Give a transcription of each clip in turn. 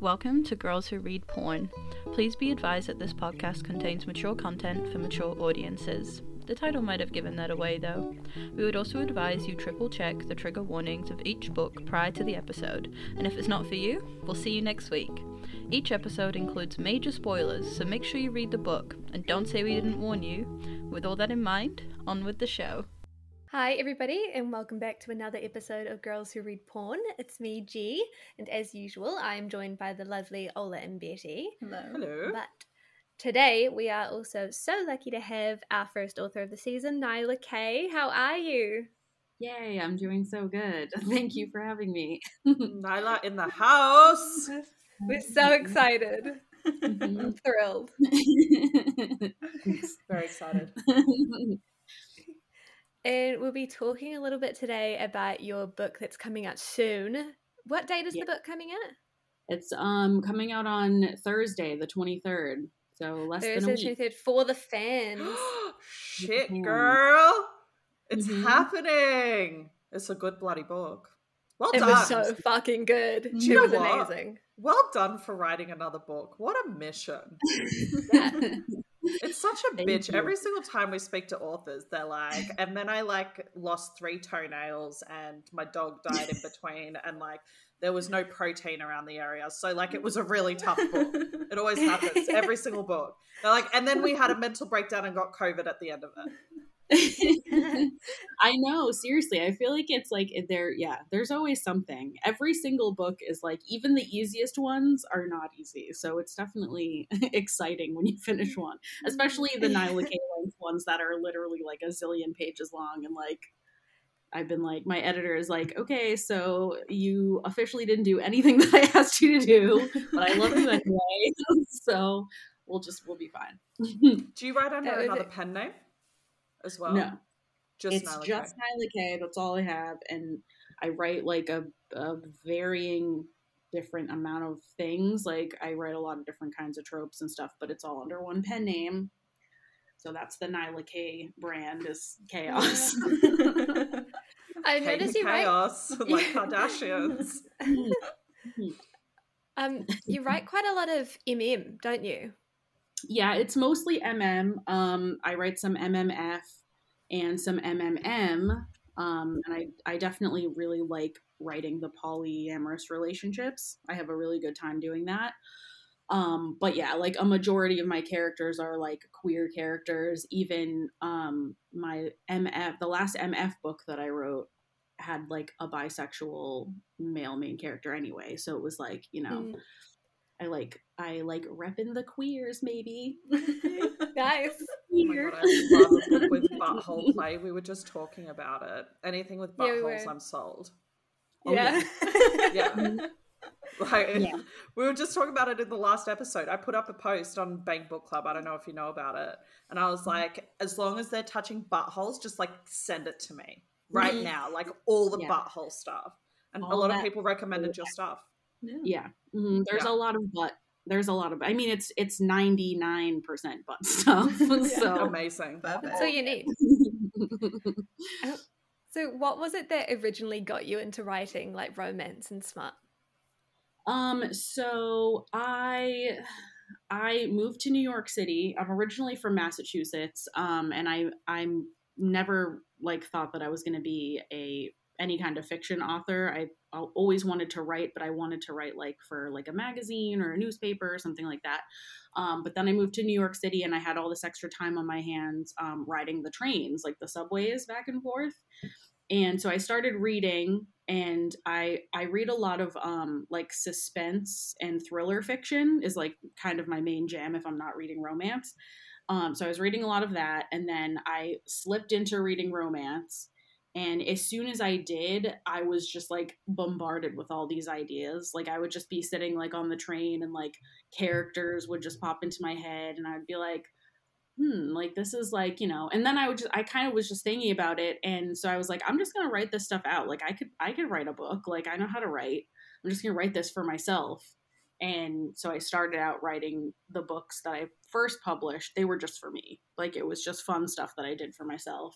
Welcome to Girls Who Read Porn. Please be advised that this podcast contains mature content for mature audiences. The title might have given that away though. We would also advise you triple check the trigger warnings of each book prior to the episode, and if it's not for you, we'll see you next week. Each episode includes major spoilers, so make sure you read the book, and don't say we didn't warn you. With all that in mind, on with the show. Hi, everybody, and welcome back to another episode of Girls Who Read Porn. It's me, G, and as usual, I am joined by the lovely Ola and Betty. Hello. Hello. But today, we are also so lucky to have our first author of the season, Nyla K. How are you? Yay, I'm doing so good. Thank you for having me. Nyla in the house. We're so excited. Mm-hmm. I'm thrilled. Very excited. And we'll be talking a little bit today about your book that's coming out soon. What date is Yeah. the book coming out? it's um coming out on Thursday, the 23rd. So less than a week. 23rd, for the fans. Shit, Yeah. girl. It's Mhm. happening. It's a good bloody book. Well It done. was so fucking good. You It was what? amazing. well done for writing another book. What a mission. It's such a bitch. you. Every single time we speak to authors, they're like, and then I like lost three toenails and my dog died in between, and like there was no protein around the area. So, like, it was a really tough book. It always happens, every single book. They're like, and then we had a mental breakdown and got COVID at the end of it. I know, seriously. I feel like it's like there yeah, there's always something. Every single book is like even the easiest ones are not easy. So it's definitely exciting when you finish one, especially the Nyla K length ones that are literally like a zillion pages long and like I've been like my editor is like, "Okay, so you officially didn't do anything that I asked you to do, but I love you anyway." so we'll just we'll be fine. Do you write under another pen name as well? no. Just it's Nyla just Kay. Nyla K. That's all I have, and I write like a, a varying different amount of things. Like I write a lot of different kinds of tropes and stuff, but it's all under one pen name. So that's the Nyla K brand is chaos. I Hate noticed the you write chaos, like Kardashians. um you write quite a lot of MM, don't you? Yeah, it's mostly MM. Um, I write some MMF and some MMM. Um, and I, I definitely really like writing the polyamorous relationships. I have a really good time doing that. Um, but yeah, like a majority of my characters are like queer characters. Even um, my MF, the last MF book that I wrote had like a bisexual male main character anyway. So it was like, you know, Mm, I like I like repping the queers maybe. nice. Oh my god, I love a book with butthole play. We were just talking about it. Anything with Yeah, we buttholes. I'm sold. Oh, yeah. Yeah. Like, Yeah. we were just talking about it in the last episode. I put up a post on Banned Book Club. I don't know if you know about it. And I was mm-hmm. like, as long as they're touching buttholes, just like send it to me right now. Like all the Yeah. butthole stuff. And a lot of people recommended your stuff. Yeah, Mhm. there's Yeah. a lot of butt. There's a lot of. I mean, it's it's ninety nine percent butt stuff. so Amazing. That's all you need. So what was it that originally got you into writing like romance and smut? um, so I I moved to New York City. I'm originally from Massachusetts. Um, and I I'm never like thought that I was going to be a any kind of fiction author. I always wanted to write, but I wanted to write like for like a magazine or a newspaper or something like that. Um, but then I moved to New York City and I had all this extra time on my hands um, riding the trains, like the subways back and forth. And so I started reading, and I I read a lot of um, like suspense and thriller fiction is like kind of my main jam if I'm not reading romance. Um, so I was reading a lot of that, and then I slipped into reading romance. And as soon as I did, I was just like bombarded with all these ideas. Like I would just be sitting like on the train and like characters would just pop into my head and I'd be like, hmm, like this is like, you know, and then I would just I kind of was just thinking about it. And so I was like, I'm just gonna write this stuff out. Like I could I could write a book. Like I know how to write. I'm just gonna write this for myself. And so I started out writing the books that I first published. They were just for me. Like it was just fun stuff that I did for myself.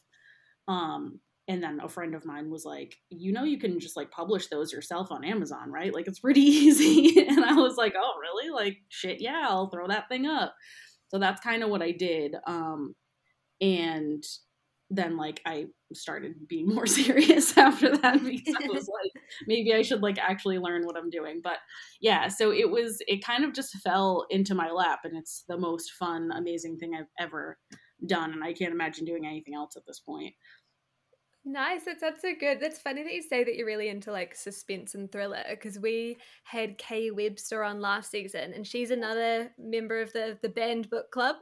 Um And then a friend of mine was like, you know, you can just like publish those yourself on Amazon, right? Like it's pretty easy. and I was like, oh, really? Like, shit, yeah, I'll throw that thing up. So that's kind of what I did. Um, and then like I started being more serious after that because I was like, maybe I should like actually learn what I'm doing. But yeah, so it was it kind of just fell into my lap and it's the most fun, amazing thing I've ever done. And I can't imagine doing anything else at this point. Nice. That's that's so good. That's funny that you say that you're really into like suspense and thriller because we had K Webster on last season, and she's another member of the the banned book club.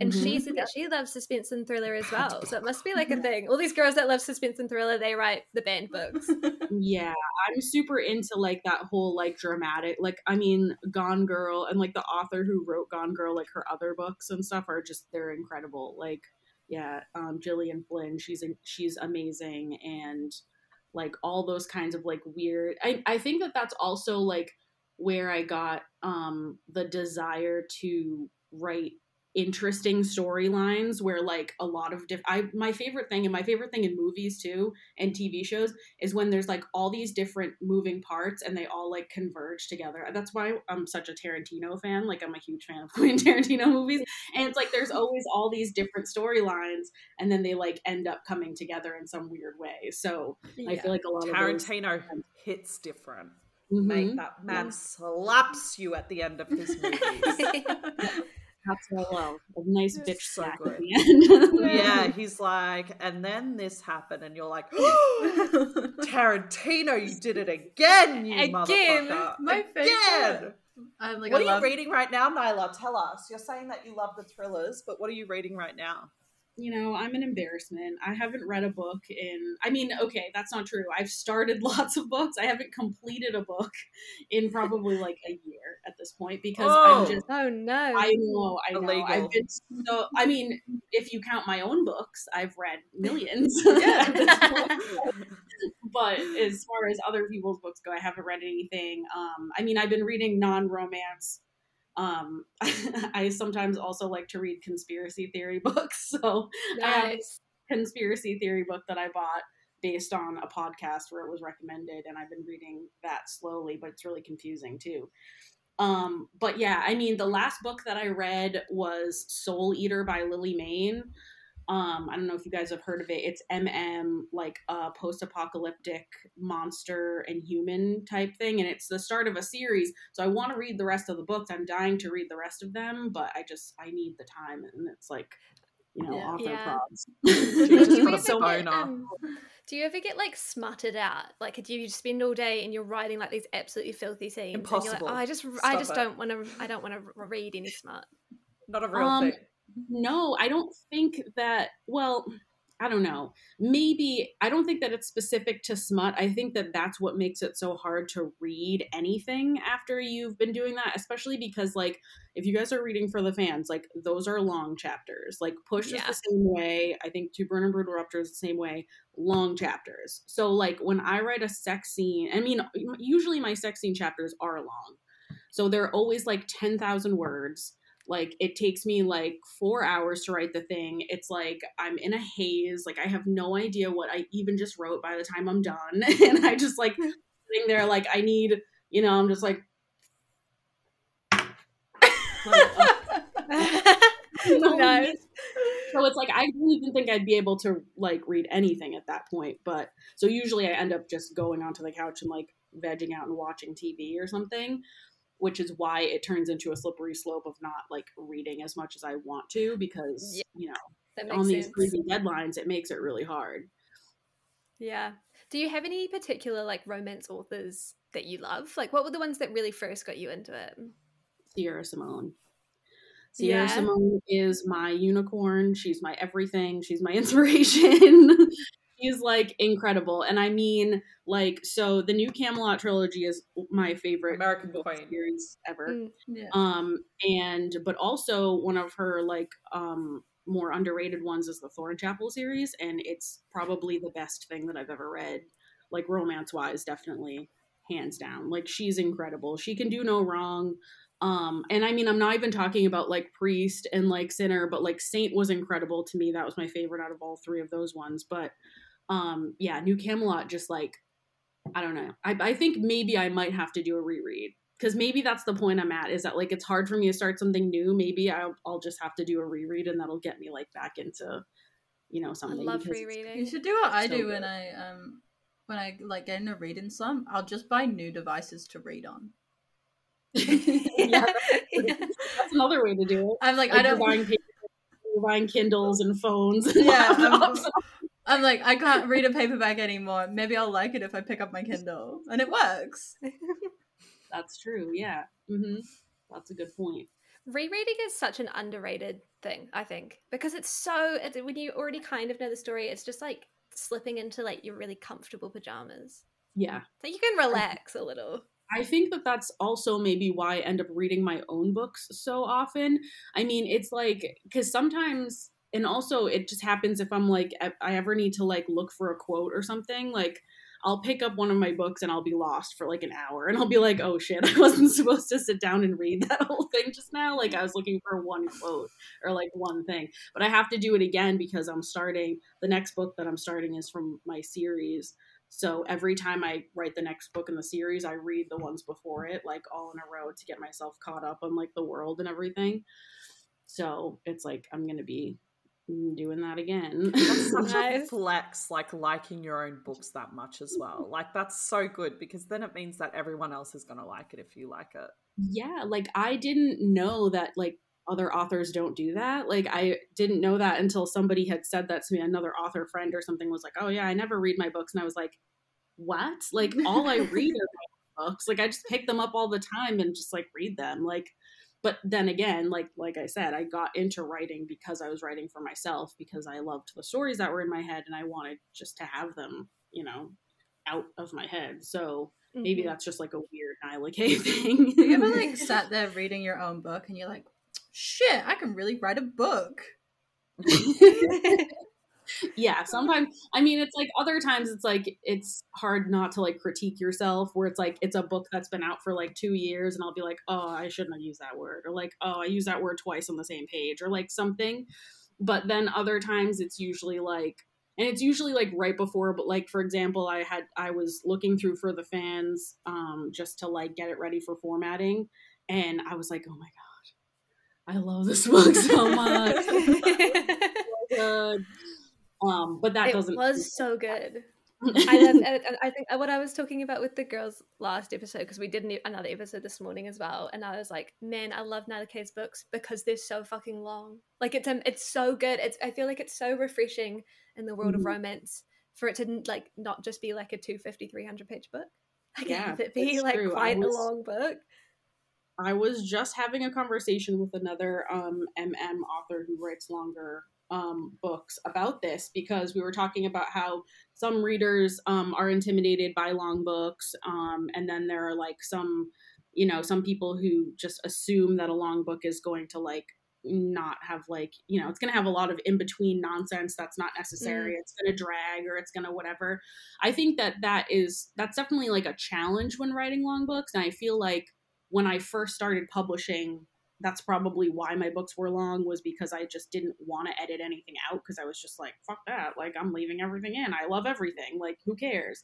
And mm-hmm. she said that she loves suspense and thriller as well. So it must be like a thing. All these girls that love suspense and thriller, they write the banned books. yeah, I'm super into like that whole like dramatic, like I mean, Gone Girl and like the author who wrote Gone Girl, like her other books and stuff are just they're incredible. Like yeah, um, Gillian Flynn, she's she's amazing, and like all those kinds of like weird. I I think that that's also like where I got um the desire to write interesting storylines where like a lot of different I my favorite thing and my favorite thing in movies too and TV shows is when there's like all these different moving parts and they all like converge together. That's why I'm such a Tarantino fan. Like I'm a huge fan of Quentin Tarantino movies and it's like there's always all these different storylines and then they like end up coming together in some weird way. So yeah. I feel like a lot Tarantino of Tarantino hits different. Mm-hmm. That man slaps you at the end of his movies. That's I love. A nice bitch so good. yeah, he's like, and then this happened, and you're like, oh, Tarantino, you did it again, you again, motherfucker. My again. I'm like, what I are love- you reading right now, Nyla? Tell us. You're saying that you love the thrillers, but what are you reading right now? You know, I'm an embarrassment. I haven't read a book in, I mean, okay, that's not true. I've started lots of books. I haven't completed a book in probably like a year at this point because oh. I'm just, oh no. I know, I know. Illegal. I've been so, I mean, if you count my own books, I've read millions. but as far as other people's books go, I haven't read anything. Um, I mean, I've been reading non romance um, I sometimes also like to read conspiracy theory books. So nice. I have a conspiracy theory book that I bought based on a podcast where it was recommended, and I've been reading that slowly, but it's really confusing too. Um, but yeah, I mean, the last book that I read was Soul Eater by Lily Mayne. Um, I don't know if you guys have heard of it. It's MM, like a post apocalyptic monster and human type thing. And it's the start of a series. So I want to read the rest of the books. I'm dying to read the rest of them, but I just, I need the time. And it's like, you know, yeah. author yeah. prods. um, do you ever get like smutted out? Like, do you spend all day and you're writing like these absolutely filthy scenes? Impossible. And you're like, oh, I just, Stop I just it. don't want to, I don't want to read any smut. Not a real um, thing. No, I don't think that. Well, I don't know. Maybe I don't think that it's specific to smut. I think that that's what makes it so hard to read anything after you've been doing that, especially because like if you guys are reading for the fans, like those are long chapters. Like Push yeah. is the same way. I think To Burn in Brutal Rapture is the same way. Long chapters. So like when I write a sex scene, I mean usually my sex scene chapters are long. So they're always like 10,000 words like it takes me like four hours to write the thing. It's like i'm in a haze. Like i have no idea what i even just wrote by the time i'm done. And i just like hmm. sitting there like i need you know i'm just like nice. so it's like i didn't even think i'd be able to like read anything at that point. But so usually i end up just going onto the couch and like vegging out and watching tv or something which is why it turns into a slippery slope of not like reading as much as I want to because yeah, you know on these crazy deadlines it makes it really hard. Yeah. Do you have any particular like romance authors that you love? Like what were the ones that really first got you into it? Sierra Simone. Sierra yeah. Simone is my unicorn. She's my everything. She's my inspiration. He's like incredible. And I mean, like, so the new Camelot trilogy is my favorite American book Queen. series ever. Mm, yeah. Um, and but also one of her like um more underrated ones is the Thorn Chapel series, and it's probably the best thing that I've ever read, like romance wise, definitely hands down. Like she's incredible. She can do no wrong. Um, and I mean, I'm not even talking about like Priest and like Sinner, but like Saint was incredible to me. That was my favorite out of all three of those ones. But um yeah new camelot just like i don't know i, I think maybe i might have to do a reread because maybe that's the point I'm at is that like it's hard for me to start something new. Maybe I'll, I'll just have to do a reread and that'll get me like back into, you know, something. I love because- rereading. You should do what I So do good. when I um when I like get in a reading slump. I'll just buy new devices to read on. yeah, that's another way to do it. I'm like, Like I you're don't. buying paper, buying Kindles and phones. And Yeah, I'm, like, I can't read a paperback anymore. Maybe I'll like it if I pick up my Kindle, and it works. that's true. Yeah, hmm that's a good point. Rereading is such an underrated thing, I think, because it's so it's, when you already kind of know the story, it's just like slipping into like your really comfortable pajamas. Yeah, So you can relax a little. I think that that's also maybe why I end up reading my own books so often. I mean, it's like because sometimes, and also it just happens if I'm like I ever need to like look for a quote or something. Like I'll pick up one of my books and I'll be lost for like an hour, and I'll be like, "Oh shit, I wasn't supposed to sit down and read that whole thing just now." Like I was looking for one quote or like one thing, but I have to do it again because I'm starting the next book that I'm starting is from my series. So every time I write the next book in the series, I read the ones before it, like all in a row to get myself caught up on like the world and everything. So it's like I'm gonna be doing that again. That's such a flex, like liking your own books that much as well. Mm-hmm. Like that's so good because then it means that everyone else is gonna like it if you like it. yeah, like I didn't know that like other authors don't do that. Like I didn't know that until somebody had said that to me. Another author friend or something was like, "Oh yeah, I never read my books," and I was like, "What? Like all I read are my books. Like I just pick them up all the time and just like read them. Like." But then again, like like I said, I got into writing because I was writing for myself because I loved the stories that were in my head and I wanted just to have them, you know, out of my head. So maybe Mhm. that's just like a weird Nyla K thing. You ever like sat there reading your own book and you're like, shit, I can really write a book. yeah sometimes i mean it's like other times it's like it's hard not to like critique yourself where it's like it's a book that's been out for like two years and i'll be like oh i shouldn't have used that word or like oh i used that word twice on the same page or like something but then other times it's usually like and it's usually like right before but like for example i had i was looking through for the fans um just to like get it ready for formatting and i was like oh my god i love this book so much. Um, but that it doesn't. was so good. I love, I think what I was talking about with the girls last episode because we did another episode this morning as well, and I was like, man, I love Nyla K's books because they're so fucking long. Like it's um, it's so good. It's I feel like it's so refreshing in the world Mhm. of romance for it to like not just be like a 250 300 page book. Like Yeah, it be like true. Quite was- a long book. I was just having a conversation with another um, MM author who writes longer um, books about this because we were talking about how some readers um, are intimidated by long books, um, and then there are like some, you know, some people who just assume that a long book is going to like not have like you know it's going to have a lot of in between nonsense that's not necessary. It's going to drag or it's going to whatever. I think that that is that's definitely like a challenge when writing long books and i feel like when I first started publishing, that's probably why my books were long was because I just didn't want to edit anything out because I was just like, fuck that. Like I'm leaving everything in. I love everything. Like who cares?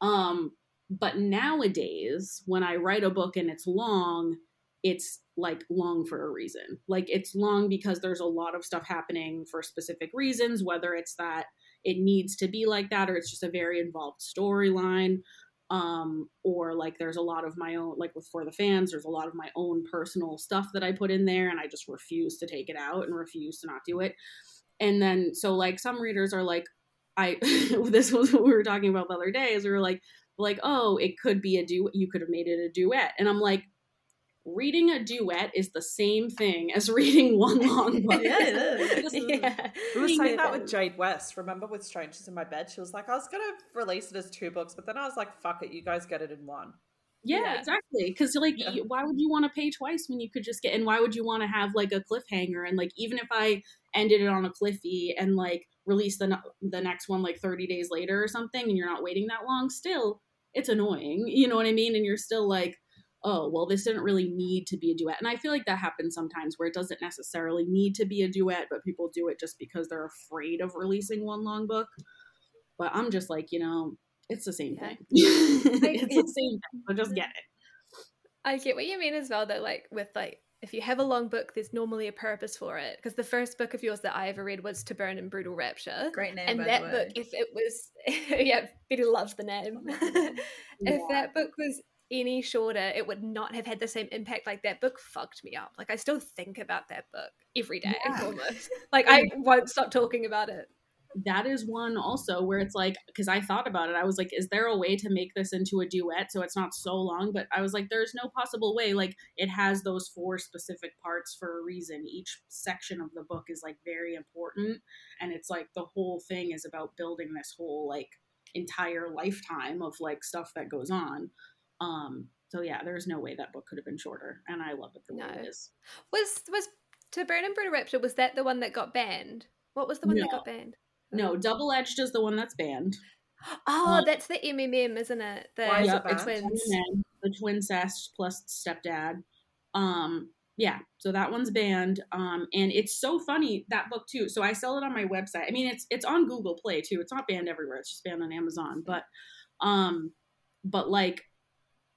Um but nowadays when I write a book and it's long, it's like long for a reason. Like it's long because there's a lot of stuff happening for specific reasons, whether it's that it needs to be like that or it's just a very involved storyline um or like there's a lot of my own like with for the fans there's a lot of my own personal stuff that i put in there and i just refuse to take it out and refuse to not do it. And then so like some readers are like i this was what we were talking about the other day is we were like like oh it could be a duet you could have made it a duet. And i'm like reading a duet is the same thing as reading one long book Yeah, it is. Yeah. We were saying that with Jade West. Remember with Strangers in My Bed? She was like, I was going to release it as two books, but then I was like, fuck it, you guys get it in one. Yeah, Yeah. exactly. Because like, Yeah. why would you want to pay twice when you could just get? And why would you want to have like a cliffhanger? And like, even if I ended it on a cliffy and like release the the next one like thirty days later or something, and you're not waiting that long, still it's annoying. You know what I mean? And you're still like, oh, well, this didn't really need to be a duet. And I feel like that happens sometimes where it doesn't necessarily need to be a duet, but people do it just because they're afraid of releasing one long book. But I'm just like, you know, it's the same Yeah. thing. it's the same thing. So just get it. I get what you mean as well, though. Like with like, if you have a long book, there's normally a purpose for it. Because the first book of yours that I ever read was To Burn in Brutal Rapture. Great name, and by that the way. book, if it was, yeah, Betty loves the name. if Yeah. that book was any shorter, it would not have had the same impact. Like that book fucked me up. Like I still think about that book every day, Yeah. almost. Like I won't stop talking about it. that is one also where it's like because i thought about it i was like is there a way to make this into a duet so it's not so long but i was like there's no possible way like it has those four specific parts for a reason each section of the book is like very important and it's like the whole thing is about building this whole like entire lifetime of like stuff that goes on um so yeah there's no way that book could have been shorter and i love it the way it is Was was To Burn in Brutal Rapture? Was that the one that got banned? What was the one that got banned? no double edged is the one that's banned Oh, Um, that's the MMM, isn't it? The Why Yep, banned? it's twins. men, the twin cest plus stepdad. Um, yeah, so that one's banned. Um, and it's so funny that book too. So I sell it on my website. I mean, it's it's on Google Play too. It's not banned everywhere. It's just banned on Amazon. But, um, but like,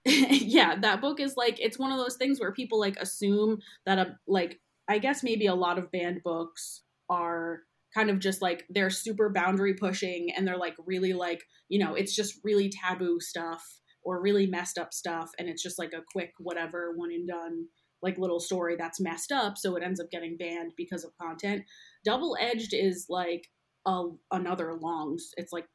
yeah, that book is like it's one of those things where people like assume that a like I guess maybe a lot of banned books are kind of just like they're super boundary pushing and they're like really like you know it's just really taboo stuff or really messed up stuff and it's just like a quick whatever one and done like little story that's messed up so it ends up getting banned because of content. Double edged is like a, another long it's like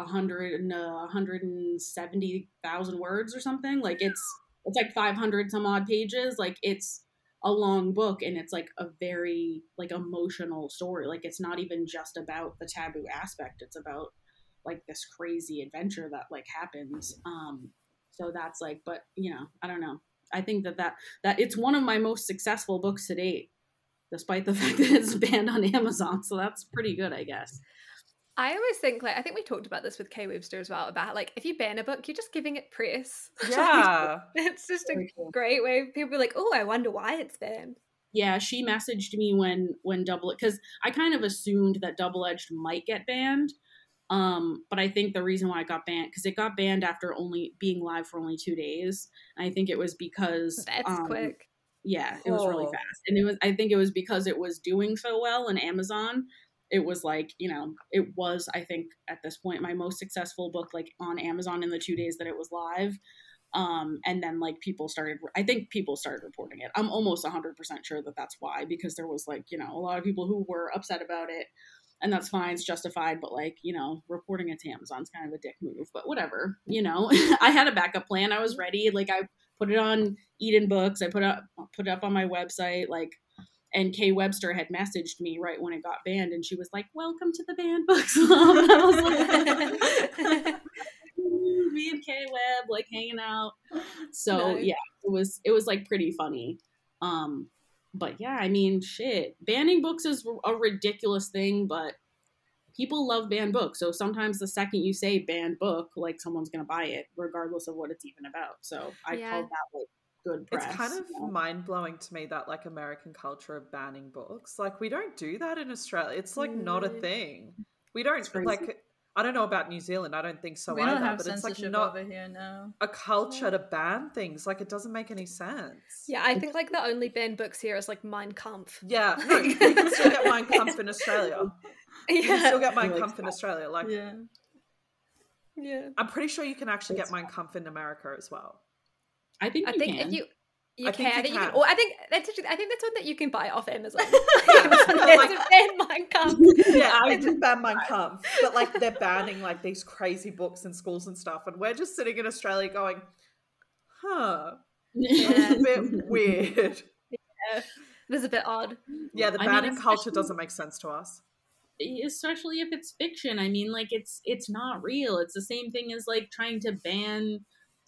a hundred and seventy thousand words or something. Like it's it's like 500 some odd pages. Like it's a long book and it's like a very like emotional story. Like it's not even just about the taboo aspect. It's about like this crazy adventure that like happens. Um so that's like but you know i don't know. I think that that that it's one of my most successful books to date despite the fact that it's banned on amazon. So that's pretty good i guess I always think like I think we talked about this with K Webster as well about like if you ban a book, you're just giving it press. Yeah. it's just a great way. People are like, oh, I wonder why it's banned. yeah she messaged me when when double because i kind of assumed that double edged might get banned um but i think the reason why it got banned because it got banned after only being live for only two days i think it was because That's um, quick. yeah it was really Oh. fast and it was i think it was because it was doing so well on amazon it was like you know it was i think at this point my most successful book like on amazon in the two days that it was live. Um and then like people started i think people started reporting it. I'm almost 100% sure that that's why because there was like you know a lot of people who were upset about it. And that's fine it's justified but like you know reporting it to amazon's kind of a dick move but whatever you know? I had a backup plan i was ready like i put it on eden books i put up put it up on my website like and K Webster had messaged me right when it got banned, and she was like, "Welcome to the banned books club." And I was like, "Me and Kay Web like hanging out." So Nice. yeah, it was it was like pretty funny. Um, but yeah, I mean, shit, banning books is a ridiculous thing, but people love banned books. So sometimes the second you say banned book, like someone's gonna buy it, regardless of what it's even about. So I Yeah. call that like good press. It's kind of you know? mind blowing to me that like American culture of banning books. Like we don't do that in Australia. It's like not a thing. We don't like. I don't know about New Zealand. I don't think so we either. don't have but it's like censorship not over here now. a culture to ban things. Like it doesn't make any sense. Yeah, I think like the only banned books here is like Mein Kampf. Yeah. No, you can still get Mein Kampf in Australia. Yeah. You can still get Mein Kampf in. Australia. Like Yeah. yeah. I'm pretty sure you can actually It's get Mein Kampf in America as well. I think I you think can. if you you I can, think you I think you can. Or I think that's actually, I think that's one that you can buy off Amazon. Yeah, Amazon like- a banned Mein Kampf. Yeah, I did ban Mein Kampf, but like they're banning like these crazy books in schools and stuff, and we're just sitting in Australia going, "Huh, Yeah. a bit weird." It is a bit odd. Yeah, the I mean, banning culture doesn't make sense to us. especially if it's fiction i mean like it's it's not real it's the same thing as like trying to ban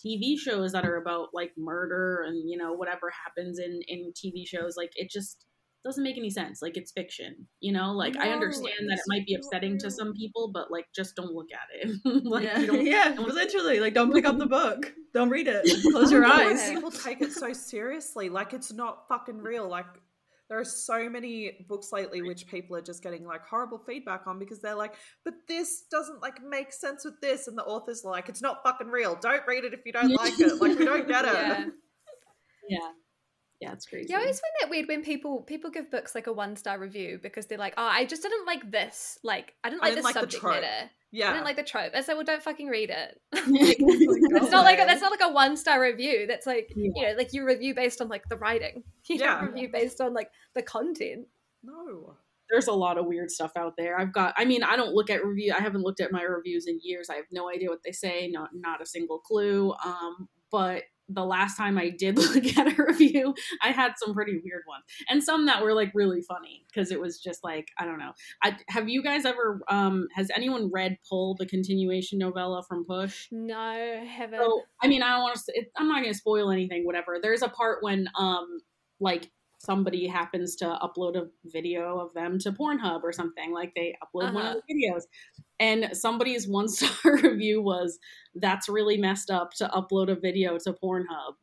tv shows that are about like murder and you know whatever happens in in tv shows like it just doesn't make any sense like it's fiction you know like i understand that it might be upsetting to some people but like just don't look at it like yeah, don't yeah, literally. Like, don't pick up the book. Don't read it. Close your eyes. People take it so seriously, like it's not fucking real. Like there are so many books lately which people are just getting like horrible feedback on because they're like, "But this doesn't like make sense with this," and the author's like, "It's not fucking real. Don't read it if you don't like it. Like we don't get it." Yeah. Yeah. Yeah, it's crazy. Yeah, I always find that weird when people people give books like a one star review because they're like, oh, I just didn't like this. Like, I didn't I like didn't this like the subject trope." matter. I didn't like the trope. I like, well, don't fucking read it. Oh it's not like a, that's not like a one star review. That's like Yeah. you know, like you review based on like the writing. You Yeah. don't review based on like the content. no. There's a lot of weird stuff out there. I've got I mean, I don't look at review I haven't looked at my reviews in years. I have no idea what they say, not not a single clue. Um, but the last time I did look at a review, I had some pretty weird ones. And some that were like really funny because it was just like, I don't know. I have you guys ever um has anyone read Pull the continuation novella from Push? No, I haven't. So, I mean, I don't want to. I'm not going to spoil anything. Whatever. There's a part when, um, like somebody happens to upload a video of them to Pornhub or something. Like they upload one of Uh-huh. the videos, and somebody's one star review was, "That's really messed up to upload a video to Pornhub."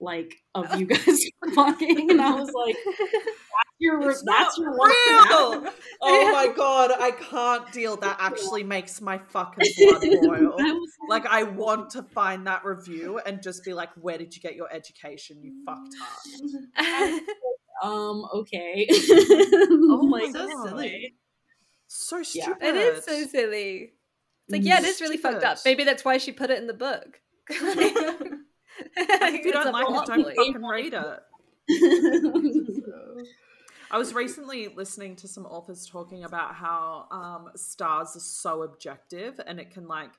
Like of you guys fucking, and I was like, "That's your, It's that's your real. Oh my god, I can't deal. That actually makes my fucking blood boil. Like I want to find that review and just be like, "Where did you get your education? You fucked up." Um okay. Oh Like, my so God. silly. So Yeah. stupid. it is so silly. It's like, yeah, it is really fucked up. Maybe that's why she put it in the book. If you don't like it, don't fucking read it. I was recently listening to some authors talking about how um, stars are so objective and it can like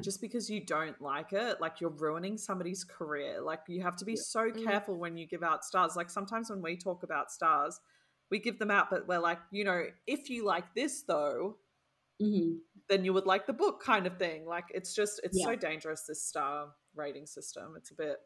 just because you don't like it, like you're ruining somebody's career. Like you have to be so Mm. careful when you give out stars. Like sometimes when we talk about stars, we give them out, but we're like, you know, if you like this though, Mhm. then you would like the book kind of thing. Like it's just it's so dangerous this star rating system. It's a bit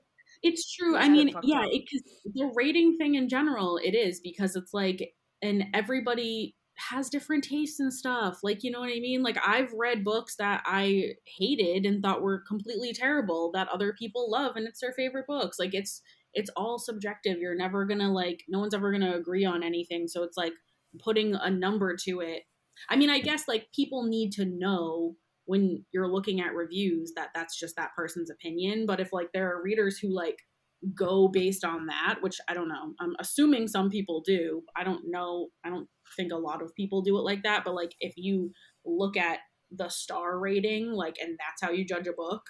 It's true. I mean, yeah, it, cause the rating thing in general, it is because it's like, and everybody has different tastes and stuff. Like, you know what I mean? Like, I've read books that I hated and thought were completely terrible that other people love, and it's their favorite books. Like, it's it's all subjective. You're never gonna like, no one's ever gonna agree on anything. So it's like putting a number to it. I mean, I guess like people need to know when you're looking at reviews that that's just that person's opinion but if like there are readers who like go based on that which i don't know. I'm assuming some people do. I don't know. I don't think a lot of people do it like that but like if you look at the star rating like and that's how you judge a book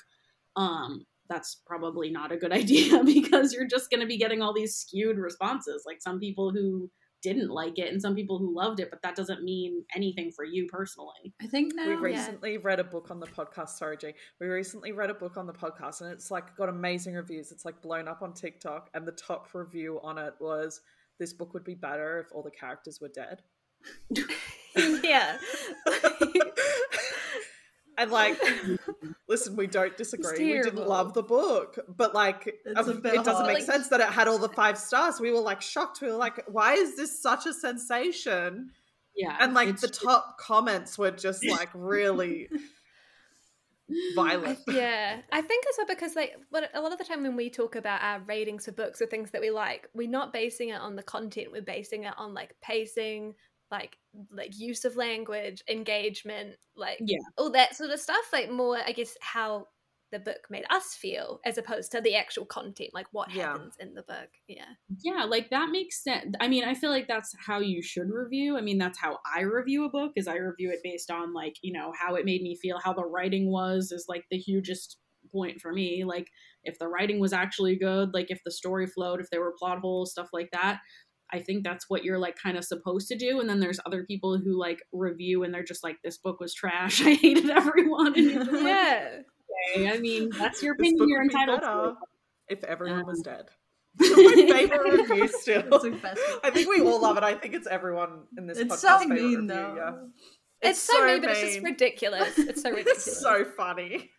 um that's probably not a good idea because you're just going to be getting all these skewed responses. Like some people who didn't like it and some people who loved it but that doesn't mean anything for you personally I think now. we yeah. recently read a book on the podcast. Sorry, G. We recently read a book on the podcast, and it's like got amazing reviews. It's like blown up on TikTok, and the top review on it was, "This book would be better if all the characters were dead." yeah. and like, listen, we don't disagree. We didn't love the book, but like, It's um, it doesn't make hard. sense that it had all the five stars. We were like shocked. We were like, "Why is this such a sensation?" yeah And like the top comments were just like really violent. yeah, I think well because like what a lot of the time when we talk about our ratings for books or things that we like, we're not basing it on the content. We're basing it on like pacing, like like use of language, engagement, like Yeah. all that sort of stuff. Like more, I guess, how the book made us feel as opposed to the actual content, like what Yeah. happens in the book. Yeah, yeah like that makes sense i mean i feel like that's how you should review i mean that's how i review a book is i review it based on like you know how it made me feel how the writing was is like the hugest point for me like if the writing was actually good like if the story flowed if there were plot holes stuff like that i think that's what you're like kind of supposed to do and then there's other people who like review and they're just like this book was trash i hated everyone and you're like, yeah. okay i mean that's your This opinion you're entitled to if everyone was Um, dead. my favorite review still. It's the best one. I think we all love it. I think it's everyone in this It's podcast so favorite mean review, though. Yeah. It's, so, mean, but it's just ridiculous. It's so ridiculous. It's so funny.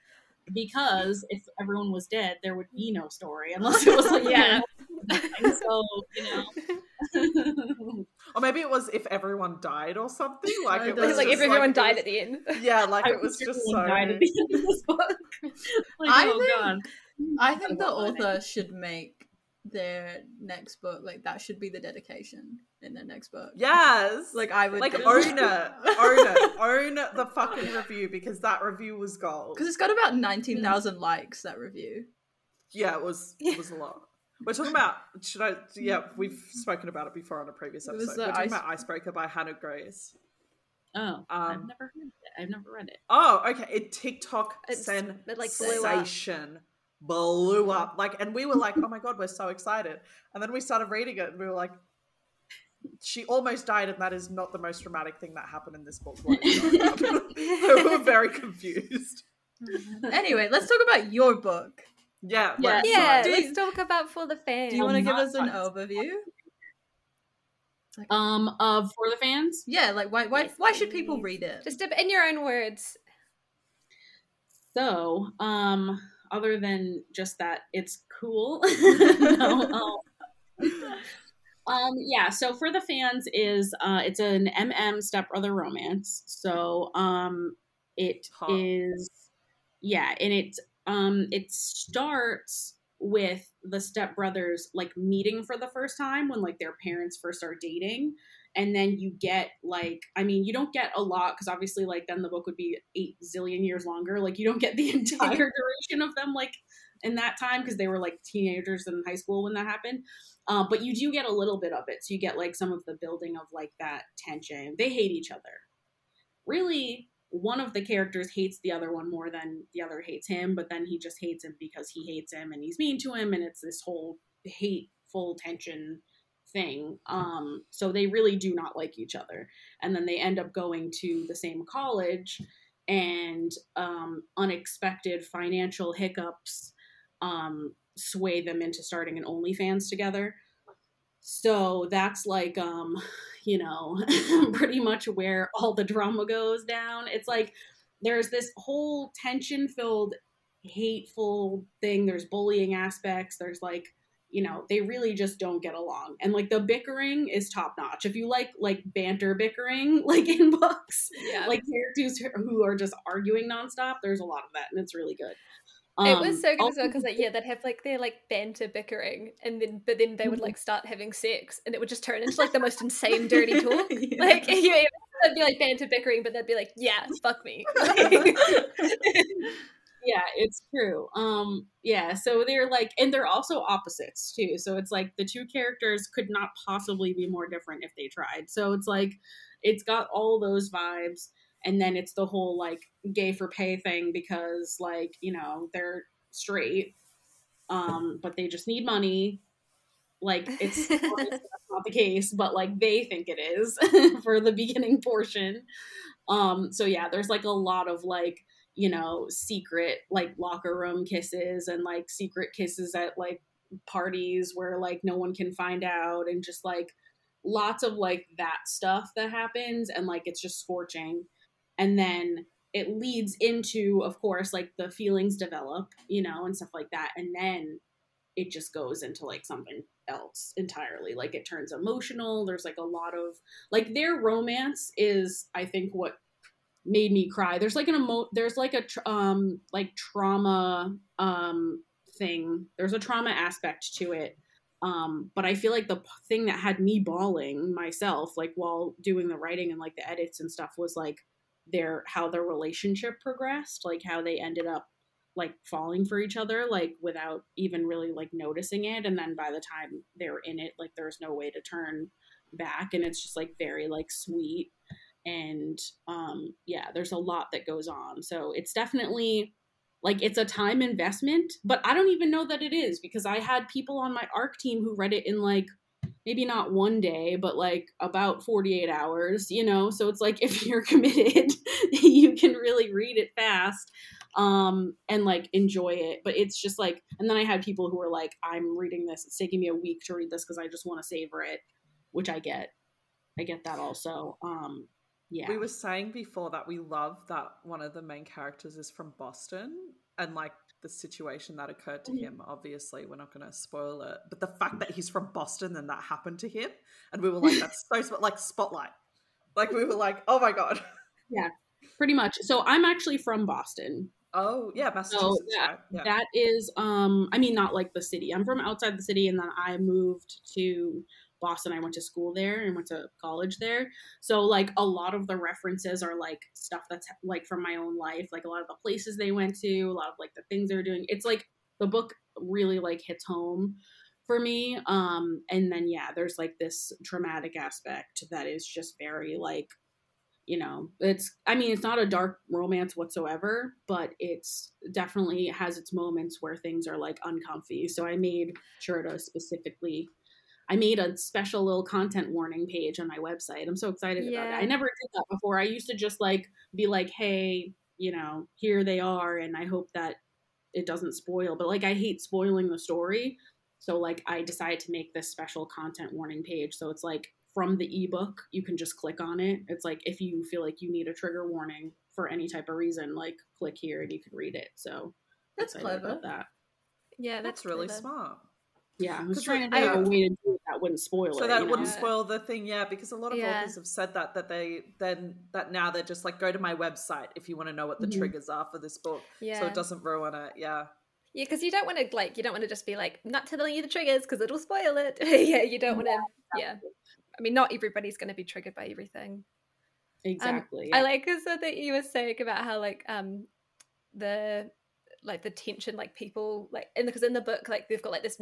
because if everyone was dead, there would be no story unless it was like Yeah. And so you know, Or maybe it was if everyone died or something. Like it was like if everyone it died was- at the end. Yeah, like I it was just so. died at the end of this book. like, I oh think- god, I think the About that. author should make their next book like that should be the dedication in their next book. Yes. Like I would like do. own it, own it, own the fucking review because that review was gold. because it's got about nineteen thousand likes that review. Yeah, it was it was a lot. We're talking about should I? Yeah, we've spoken about it before on a previous It was episode. We're talking ice- about Icebreaker by Hannah Grace. Oh, I've Um, never heard it. I've never read it. Oh, okay. It TikTok It's- it, like, blew sensation up. blew up. Like, and we were like, "Oh my god, we're so excited!" And then we started reading it, and we were like, "She almost died, and that is not the most dramatic thing that happened in this book." What is going on? we were very confused. Anyway, let's talk about your book. Yeah, Yeah. let's Yeah, start. Do you- let's talk about for the fans. Do you want to give us an fun. overview? Um, of for the fans. Yeah, like why why why should people read it? just in your own words? So, um, other than just that, it's cool. no, um, um, yeah. So for the fans is uh, it's an MM stepbrother romance. So, um, it is Huh. yeah, and it um it starts with the stepbrothers like meeting for the first time when like their parents first start dating. And then you get like i mean you don't get a lot because obviously like then the book would be eight zillion years longer. Like you don't get the entire duration of them like in that time because they were like teenagers in high school when that happened. Uh, but you do get a little bit of it. So you get like some of the building of like that tension. They hate each other. Really one of the characters hates the other one more than the other hates him but then he just hates him because he hates him and he's mean to him and it's this whole hateful tension thing. Um so they really do not like each other. And then they end up going to the same college and um unexpected financial hiccups um sway them into starting an OnlyFans together so that's like um you know pretty much where all the drama goes down. It's like there's this whole tension filled hateful thing. There's bullying aspects. There's like you know they really just don't get along. And like the bickering is top notch if you like like banter bickering like in books Yeah. like characters who are just arguing nonstop there's a lot of that and it's really good it Um, was so good as well because like yeah they'd have like their like banter bickering and then but then they would like start having sex and it would just turn into like the most insane dirty talk. Yeah. like you it'd be like banter bickering but they'd be like yeah fuck me. Yeah it's true. Um yeah so they're like and they're also opposites too so it's like the two characters could not possibly be more different if they tried. So it's like it's got all those vibes and then it's the whole like gay for pay thing because like you know they're straight um but they just need money. Like it's not the case but like they think it is for the beginning portion. Um so yeah there's like a lot of like you know secret like locker room kisses and like secret kisses at like parties where like no one can find out and just like lots of like that stuff that happens and like it's just scorching and then it leads into of course like the feelings develop you know and stuff like that and then it just goes into like something else entirely. Like it turns emotional. There's like a lot of like their romance is i think what made me cry. There's like an emo there's like a tr- um like trauma um thing. There's a trauma aspect to it um but i feel like the p- thing that had me bawling myself like while doing the writing and like the edits and stuff was like their how their relationship progressed like how they ended up like falling for each other like without even really like noticing it and then by the time they're in it like there's no way to turn back and it's just like very like sweet. And um yeah there's a lot that goes on. So it's definitely like it's a time investment but i don't even know that it is because i had people on my arc team who read it in like maybe not one day but like about 48 hours you know? So it's like if you're committed you can really read it fast um and like enjoy it. But it's just like and then i had people who were like i'm reading this. It's taking me a week to read this because i just want to savor it which i get. I get that also um yeah. We were saying before that we love that one of the main characters is from Boston and like the situation that occurred to Mhm. him. Obviously, we're not going to spoil it, but the fact that he's from Boston and that happened to him, and we were like, that's so sp- like spotlight. Like we were like, oh my god. Yeah, pretty much so i'm actually from boston Oh yeah, Massachusetts. yeah, right? yeah. That is, um, I mean, not like the city. I'm from outside the city, and then I moved to Boston. I went to school there and went to college there. So, like, a lot of the references are like stuff that's like from my own life, like a lot of the places they went to, a lot of like the things they were doing. It's like the book really like hits home for me. Um, and then yeah, there's like this dramatic aspect that is just very like, you know, it's I mean, it's not a dark romance whatsoever, but it's definitely has its moments where things are like uncomfy. So I made sure to specifically I made a special little content warning page on my website. I'm so excited yeah. about it. I never did that before. I used to just like be like, hey, you know, here they are, and I hope that it doesn't spoil. But like, I hate spoiling the story. So like, I decided to make this special content warning page. So it's like from the ebook, you can just click on it. It's like if you feel like you need a trigger warning for any type of reason, like click here and you can read it. So that's clever. that. Yeah, that's, that's really smart. Yeah, I was trying to think of a way to do it that wouldn't spoil so it. So that wouldn't know? spoil the thing, yeah, because a lot of yeah. authors have said that that they then that now they're just like go to my website if you want to know what the mm-hmm. triggers are for this book. Yeah. So it doesn't ruin it. Yeah. Yeah, because you don't want to like you don't want to just be like not telling you the triggers because it'll spoil it. yeah, you don't want to. Yeah, I mean, not everybody's going to be triggered by everything. Um, Exactly. Um, yeah. I like also that you were saying about how like um the like the tension like people like in because in the book like they've got like this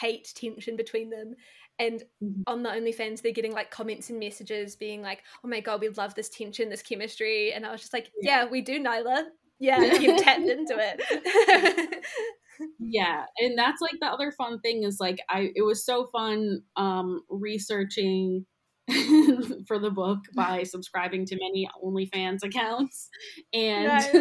hate tension between them. And mm-hmm. on the OnlyFans, they're getting like comments and messages being like, "Oh my god, we love this tension, this chemistry," and I was just like, "Yeah, we do, Nyla. Yeah, you tapped into it." yeah, and that's like the other fun thing is like I it was so fun um researching for the book by subscribing to many OnlyFans accounts and nice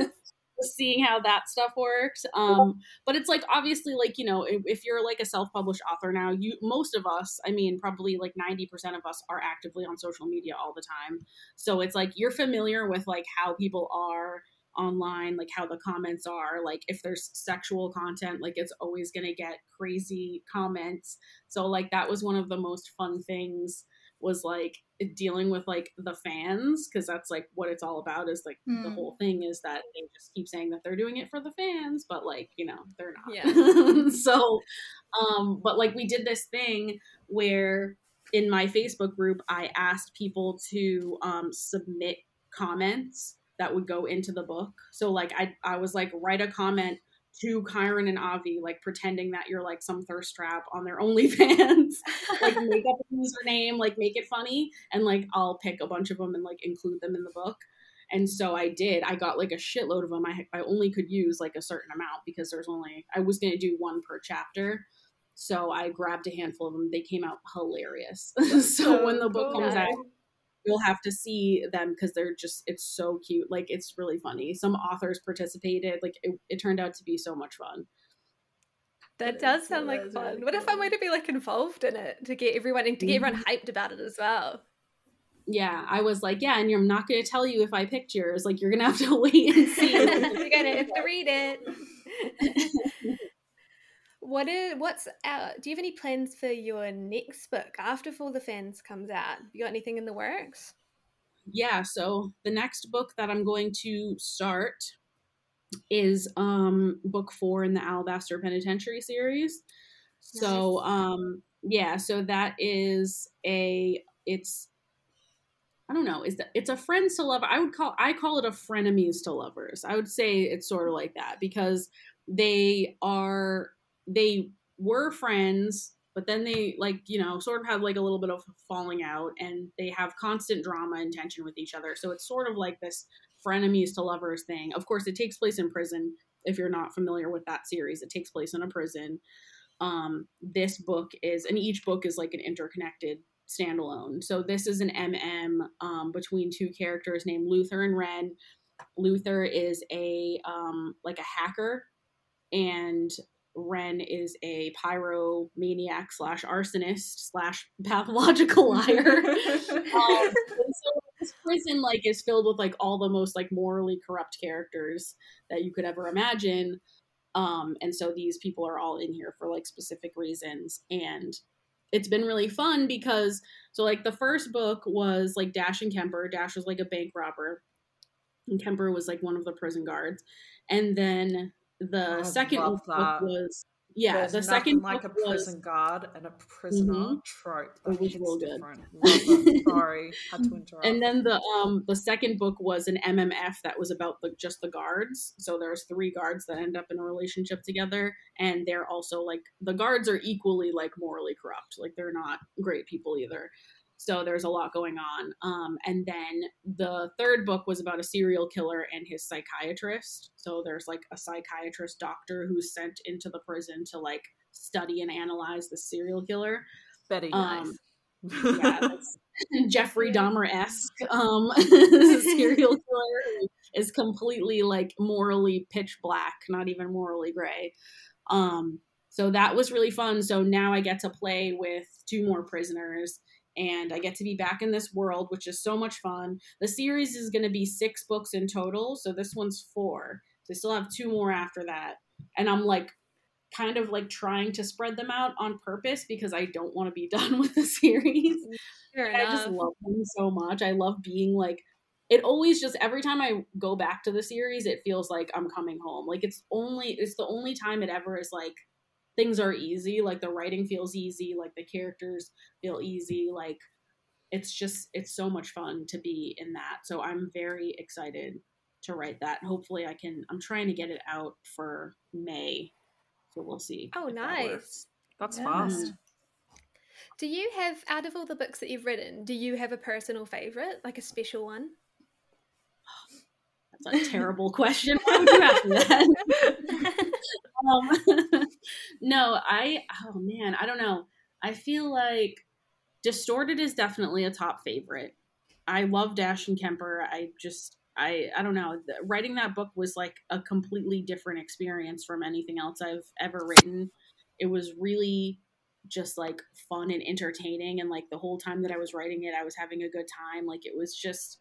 seeing how that stuff works. Um, but it's like obviously like you know if, if you're like a self-published author now, you most of us, I mean probably like ninety percent of us are actively on social media all the time. So it's like you're familiar with like how people are online like how the comments are like if there's sexual content like it's always going to get crazy comments so like that was one of the most fun things was like dealing with like the fans because that's like what it's all about is like mm. the hmm. whole thing is that they just keep saying that they're doing it for the fans but like you know they're not yeah so um but like we did this thing where in my facebook group i asked people to um submit comments that would go into the book so like i i was like write a comment to Kyron and Avi, like pretending that you're like some thirst trap on their OnlyFans, like make up a username, like make it funny, and like I'll pick a bunch of them and like include them in the book. And so I did. I got like a shitload of them. I I only could use like a certain amount because there's only I was gonna do one per chapter. So I grabbed a handful of them. They came out hilarious. so when the book comes out, you'll have to see them because they're just it's so cute like it's really funny. Some authors participated like it, it turned out to be so much fun. That does sound like fun. really what if i'm going to be like involved in it to get everyone to get everyone mm-hmm. hyped about it as well? Yeah i was like yeah and i'm not going to tell you if i picked yours like you're going to have to wait and see. You're going to have to read it what is what's out? Do you have any plans for your next book after For the Fans comes out? You got anything in the works? Yeah, so the next book that I'm going to start is um book four in the Alabaster Penitentiary series. Nice. So um yeah, so that is a it's I don't know, is that it's a friends to lover. I would call I call it a frenemies to lovers. I would say it's sort of like that because they are they were friends but then they like you know sort of have like a little bit of falling out and they have constant drama and tension with each other. So it's sort of like this frenemies to lovers thing. Of course it takes place in prison. If you're not familiar with that series it takes place in a prison. Um this book is and each book is like an interconnected standalone. So this is an mm um, between two characters named luther and ren. Luther is a um like a hacker and Ren is a pyromaniac slash arsonist slash pathological liar. um, so this prison like is filled with like all the most like morally corrupt characters that you could ever imagine. Um, and so these people are all in here for like specific reasons. And it's been really fun because so like the first book was like Dash and Kemper. Dash was like a bank robber. And Kemper was like one of the prison guards. And then the second book was yeah, There's the second like a book was prison guard and a prisoner Mhm. trope. It That was real good. different. Sorry, had to interrupt. and then the um the second book was an MMF that was about the just the guards. So there's three guards that end up in a relationship together, and they're also like the guards are equally like morally corrupt. Like they're not great people either. So there's a lot going on. Um, and then the third book was about a serial killer and his psychiatrist. So there's like a psychiatrist doctor who's sent into the prison to like study and analyze the serial killer. Betty, Um, nice. yeah, Jeffrey Dahmer esque um, serial killer is completely like morally pitch black, not even morally gray. Um, so that was really fun. So now I get to play with two more prisoners and I get to be back in this world, which is so much fun. The series is going to be six books in total. So this one's four. So I still have two more after that. And I'm like, kind of like trying to spread them out on purpose because I don't want to be done with the series. I just love them so much. I love being like it always just every time I go back to the series, it feels like I'm coming home. Like it's only it's the only time it ever is like things are easy. Like the writing feels easy, like the characters feel easy. Like it's just it's so much fun to be in that. So I'm very excited to write that. Hopefully I can I'm trying to get it out for May. So we'll see. Oh, if that nice. That's Yeah. fast. Do you have, out of all the books that you've written, do you have a personal favorite, like a special one? That's a terrible question. Why would you ask me that? um, no, I oh man, I don't know. I feel like Distorted is definitely a top favorite. I love Dash and Kemper. I just I I don't know. The- Writing that book was like a completely different experience from anything else I've ever written. It was really just like fun and entertaining and like the whole time that I was writing it I was having a good time. Like it was just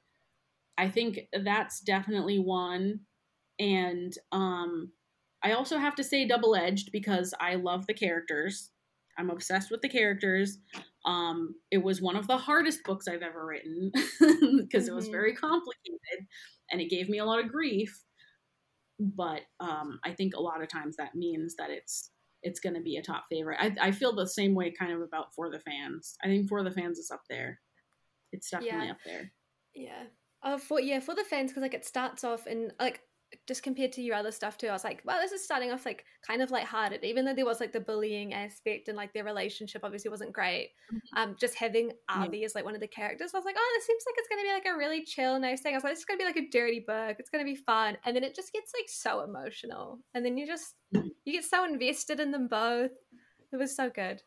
I think that's definitely one and um I also have to say double edged because I love the characters. I'm obsessed with the characters. Um, it was one of the hardest books I've ever written because it was Mhm. very complicated and it gave me a lot of grief. But um, I think a lot of times that means that it's it's going to be a top favorite. I, I feel the same way kind of about For the Fans. I think For the Fans is up there. It's definitely Yeah. up there. Yeah. Oh, for yeah, for the fans because like it starts off and like just compared to your other stuff too, I was like, wow, this is starting off like kind of lighthearted, even though there was like the bullying aspect and like their relationship obviously wasn't great. Um, just having Yeah. Avi as like one of the characters, I was like, oh, this seems like it's gonna be like a really chill, nice thing. I was like, it's gonna be like a dirty book. It's gonna be fun, and then it just gets like so emotional, and then you just Mhm. you get so invested in them both. It was so good.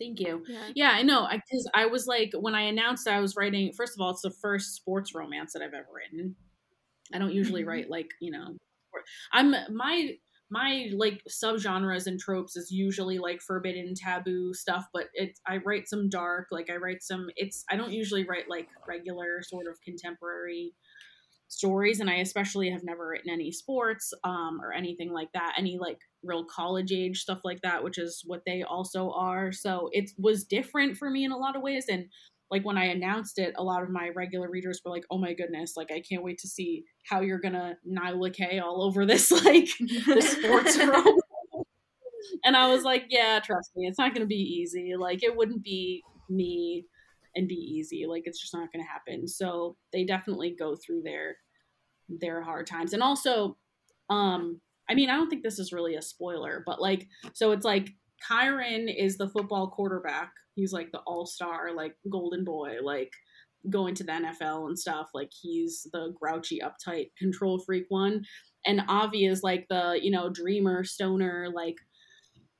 Thank you. Yeah. Yeah, I know. Because I, was like, when I announced I was writing, first of all, it's the first sports romance that I've ever written. I don't usually Mhm. write like you know, I'm my my like subgenres and tropes is usually like forbidden, taboo stuff, but it I write some dark, like I write some. It's I don't usually write like regular sort of contemporary stories and i especially have never written any sports um, or anything like that any like real college age stuff like that which is what they also are. So it was different for me in a lot of ways. And like when i announced it a lot of my regular readers were like oh my goodness like i can't wait to see how you're gonna nyla k all over this like this sports romance. and i was like yeah trust me it's not gonna be easy. Like it wouldn't be me and be easy. Like it's just not going to happen. So they definitely go through their their hard times. And also um i mean i don't think this is really a spoiler but like so it's like kyron is the football quarterback. He's like the all-star like golden boy like going to the nfl and stuff. Like he's the grouchy uptight control freak one. And avi is like the you know dreamer stoner like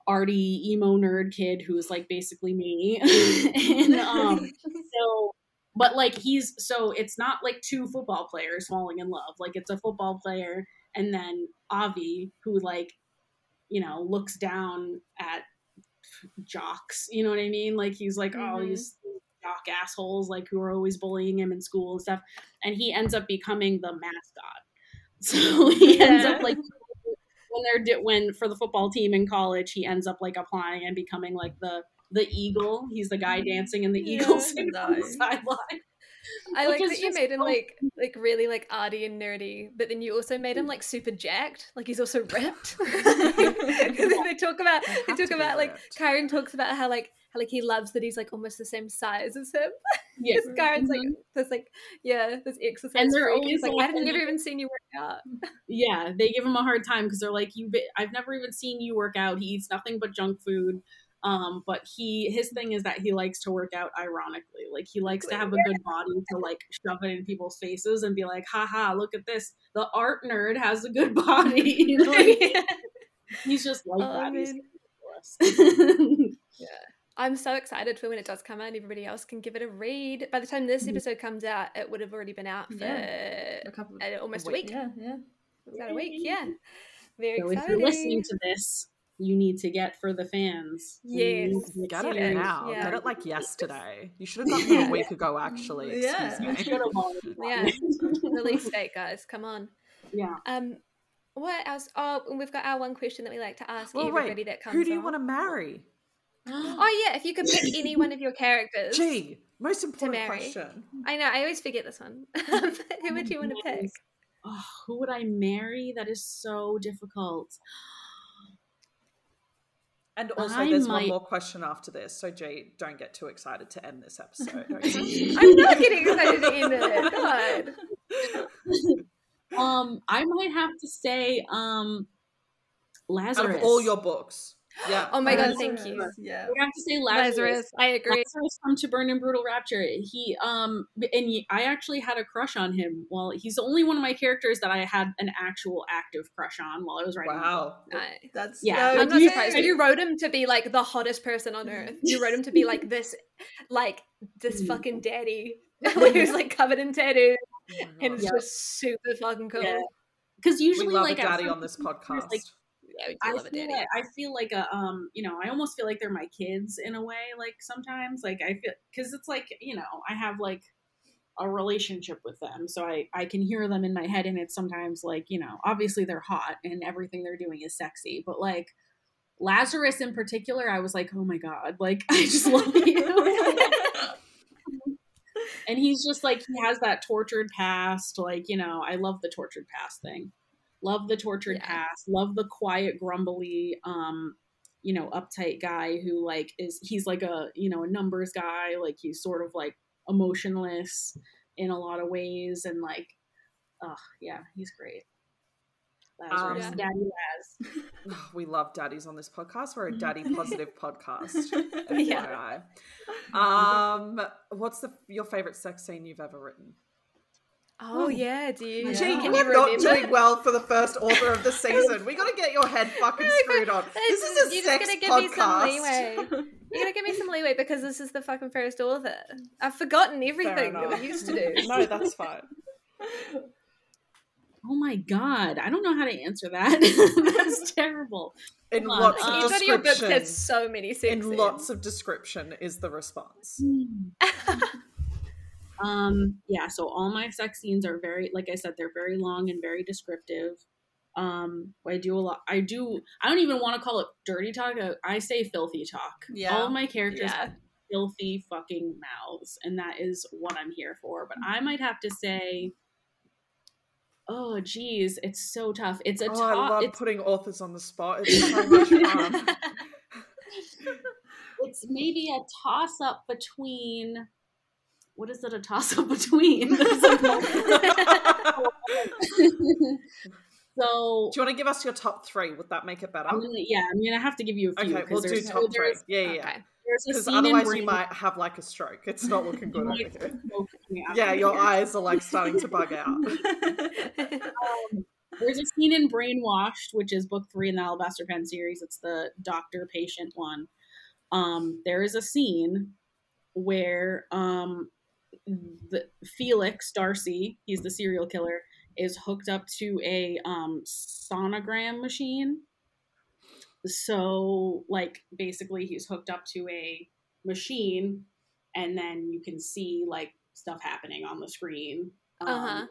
arty emo nerd kid who's like basically me. And um so but like he's so it's not like two football players falling in love. Like it's a football player and then avi who like you know looks down at jocks you know what i mean? Like he's like oh Mhm. these jock assholes like who are always bullying him in school and stuff. And he ends up becoming the mascot. So he ends up like when they're di- when for the football team in college he ends up like applying and becoming like the the eagle. He's the guy dancing in the Yeah, eagle on the nice. sideline I like that you made him like like really like arty and nerdy, but then you also made him like super jacked. Like he's also ripped. they talk about They they talk about like ripped. Kyron talks about how like how like he loves that he's like almost the same size as him. Yeah. Because Kyron's like Mhm. this like yeah this exercise And they're freak. Always like like- I've never even seen you work out. yeah, they give him a hard time because they're like, "You, I've never even seen you work out. He eats nothing but junk food." Um, but he, his thing is that he likes to work out. Ironically, like he likes to have a good body to like shove it in people's faces and be like, "Ha ha, look at this! The art nerd has a good body." You know, he's just like Oh, that. Man. I'm so excited for when it does come out and everybody else can give it a read. By the time this Mhm. episode comes out, it would have already been out for Yeah. a couple uh, almost a week. week. Yeah, yeah. About a week, yeah. Very so if you're listening to this, you need to get for the fans. Yes. Get it Yeah. now. Yeah. Get it like yesterday. You should have gotten it a week ago, actually. Yeah. Excuse You me. should have already Yeah. Release date, guys. Come on. yeah. Um, what else? Oh, we've got our one question that we like to ask Well, everybody wait. that comes. Who do you on. want to marry? Oh yeah, if you could pick any one of your characters. Gee, most important marry. question. I know. I always forget this one. Who would you want to pick? Oh, who would I marry? That is so difficult. And also, I there's one more question after this. So, G, don't get too excited to end this episode. I'm not getting excited to end it. God. Um, I might have to say, um, Out of all your books. Yeah. Oh my god, thank you. Yeah. I would have to say Lazarus. Lazarus, I agree. Lazarus from To Burn in Brutal Rapture. He um and he, I actually had a crush on him. Well, he's the only one of my characters that I had an actual active crush on while I was writing. Wow. Nice. That's Yeah, so I'm not surprised. You wrote him to be like the hottest person on earth. You wrote him to be like this, like this Mhm. fucking daddy who's like covered in tattoos Oh and it's Yeah. just super fucking cool. Yeah. Because We usually, love like a daddy on this podcast. like, I love a feel daddy. like, I feel like a um you know I almost feel like they're my kids in a way like sometimes like I feel because it's like you know I have like a relationship with them so I I can hear them in my head and it's sometimes like you know obviously they're hot and everything they're doing is sexy but like Lazarus in particular I was like oh my god like I just love you and he's just like he has that tortured past like you know i love the tortured past thing love the tortured Yeah. past love the quiet grumbly um you know uptight guy who like is he's like a you know a numbers guy like he's sort of like emotionless in a lot of ways and like oh yeah he's great Lazarus, Um, Daddy Laz. we love daddies on this podcast. We're a daddy positive podcast. Yeah. Um, what's the your favorite sex scene you've ever written? Oh yeah, do you? Yeah. Gee, Can you you are not remember? doing well for the first author of the season. We got to get your head fucking screwed on. This is a You're sex just gonna give me some leeway. You're gonna give me some leeway because this is the fucking first author. I've forgotten everything that we used to do. No, that's fine. oh my god i don't know how to answer that that's terrible In Hold on, lots um, of Each one of your books has so many sex in lots of description is the response. Um, yeah, so all my sex scenes are very, like I said, they're very long and very descriptive. Um, I do a lot. I do. I don't even want to call it dirty talk. I, I say filthy talk. Yeah. All of my characters Yeah. have filthy fucking mouths, and that is what I'm here for. But I might have to say, oh, geez, it's so tough. It's a Oh, I love It's putting authors on the spot. It's so much fun. it's maybe a toss up between. What is it? A toss up between? There's like multiple- so Do you want to give us your top three? Would that make it better? I'm gonna, yeah, I'm gonna have to give you a few. Okay, we'll do top three. Yeah, yeah. Okay. Because otherwise you might have like a stroke. It's not looking good over might here. smoke me out. Yeah, your eyes are like starting to bug out. Um, there's a scene in Brainwashed, which is book three in the Alabaster Pen series. It's the doctor patient one. Um, there is a scene where um, the Felix Darcy, he's the serial killer, is hooked up to a um, sonogram machine. So, like, basically, he's hooked up to a machine, and then you can see like stuff happening on the screen. Um, Uh-huh.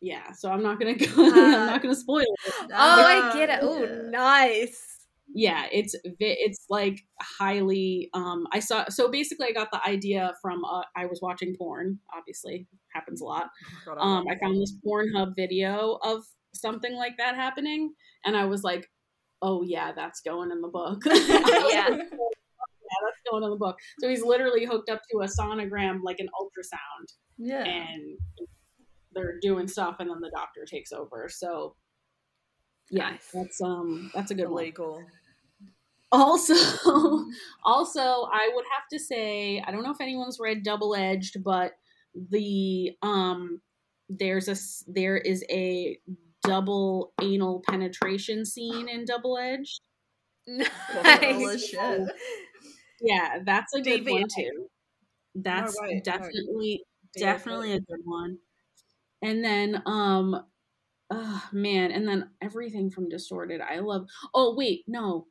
Yeah, so I'm not gonna go. I'm not gonna spoil it. Oh, I Uh, get it. Oh, yeah. nice. Yeah it's it's like highly um i saw so basically i got the idea from uh, i was watching porn obviously happens a lot Oh God, um i found that. this pornhub video of something like that happening and i was like oh yeah that's going in the book Yeah. yeah that's going in the book so he's literally hooked up to a sonogram like an ultrasound Yeah. and they're doing stuff and then the doctor takes over so yeah Nice. that's um that's a good one illegal. Also also i would have to say i don't know if anyone's read double edged but the um there's a there is a double anal penetration scene in double edged Nice. as yeah that's a good one too that's way, no. definitely DVA. definitely a good one and then um oh man and then everything from distorted i love oh wait no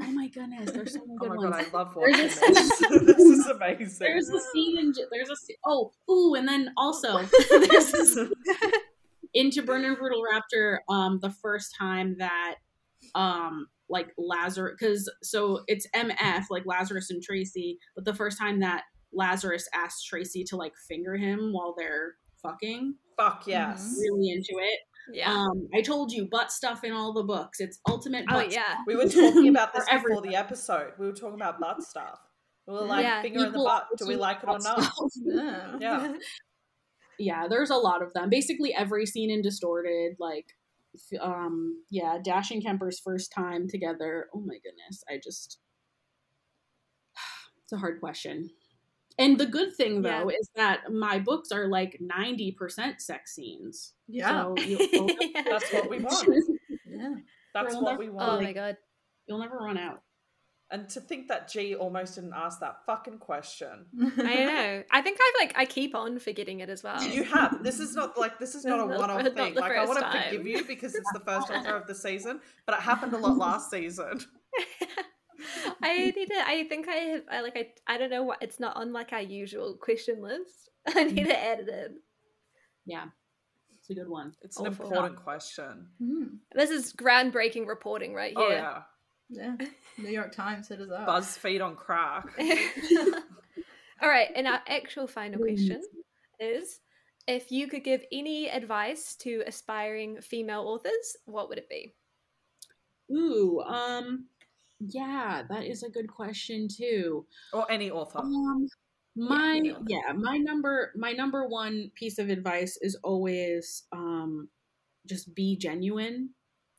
oh my goodness there's so many Oh my ones god, I love watching this. this is amazing. there's a scene in there's a scene, oh ooh and then also there's this in To Burn in Brutal Rapture um the first time that um like lazarus because so it's mf like lazarus and tracy but the first time that lazarus asks tracy to like finger him while they're fucking Fuck yes. really into it Yeah. um i told you butt stuff in all the books it's ultimate oh butt yeah. We were talking about this before everyone. the episode. We were talking about butt stuff. We were like, Yeah. finger in the Equal butt. Do we like it or not? stuff. Yeah. Yeah. yeah there's a lot of them basically every scene in distorted like f- um yeah dash and kemper's first time together oh my goodness i just it's a hard question and the mm. good thing though is that my books are like 90% sex scenes Yeah. so you, you'll, That's what we want. Yeah. That's Girl, what we want. oh want. my god. you'll never run out And to think that G almost didn't ask that fucking question. I know. I think I've like I keep on forgetting it as well. You have. This is not like this is not a one-off not thing. Like I want to forgive you because it's the first author of the season, but it happened a lot last season. I need to. I think I have. I like. I. I don't know what. It's not on like our usual question list. I need to add it in. yeah it's a good one It's an important question. Mm. This is groundbreaking reporting right here. Oh yeah, Yeah. New York Times hit us up. BuzzFeed on crack. All right, and our actual final question is: If you could give any advice to aspiring female authors, what would it be? ooh um yeah that is a good question too or any author. Um, my yeah, author. my number my number one piece of advice is always um just be genuine.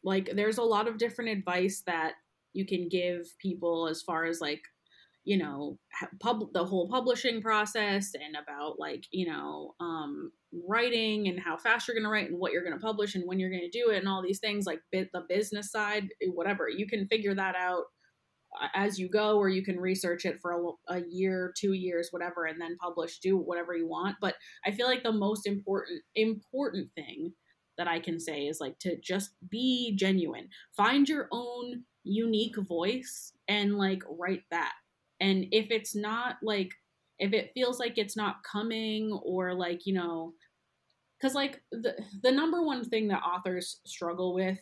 Like there's a lot of different advice that you can give people as far as like you know pub the whole publishing process and about like you know um writing and how fast you're going to write and what you're going to publish and when you're going to do it and all these things like bit the business side eh, whatever you can figure that out uh, as you go or you can research it for a, a year two years whatever and then publish do whatever you want but i feel like the most important important thing that i can say is like to just be genuine. Find your own unique voice and like write that. And if it's not like if it feels like it's not coming or like you know because like the the number one thing that authors struggle with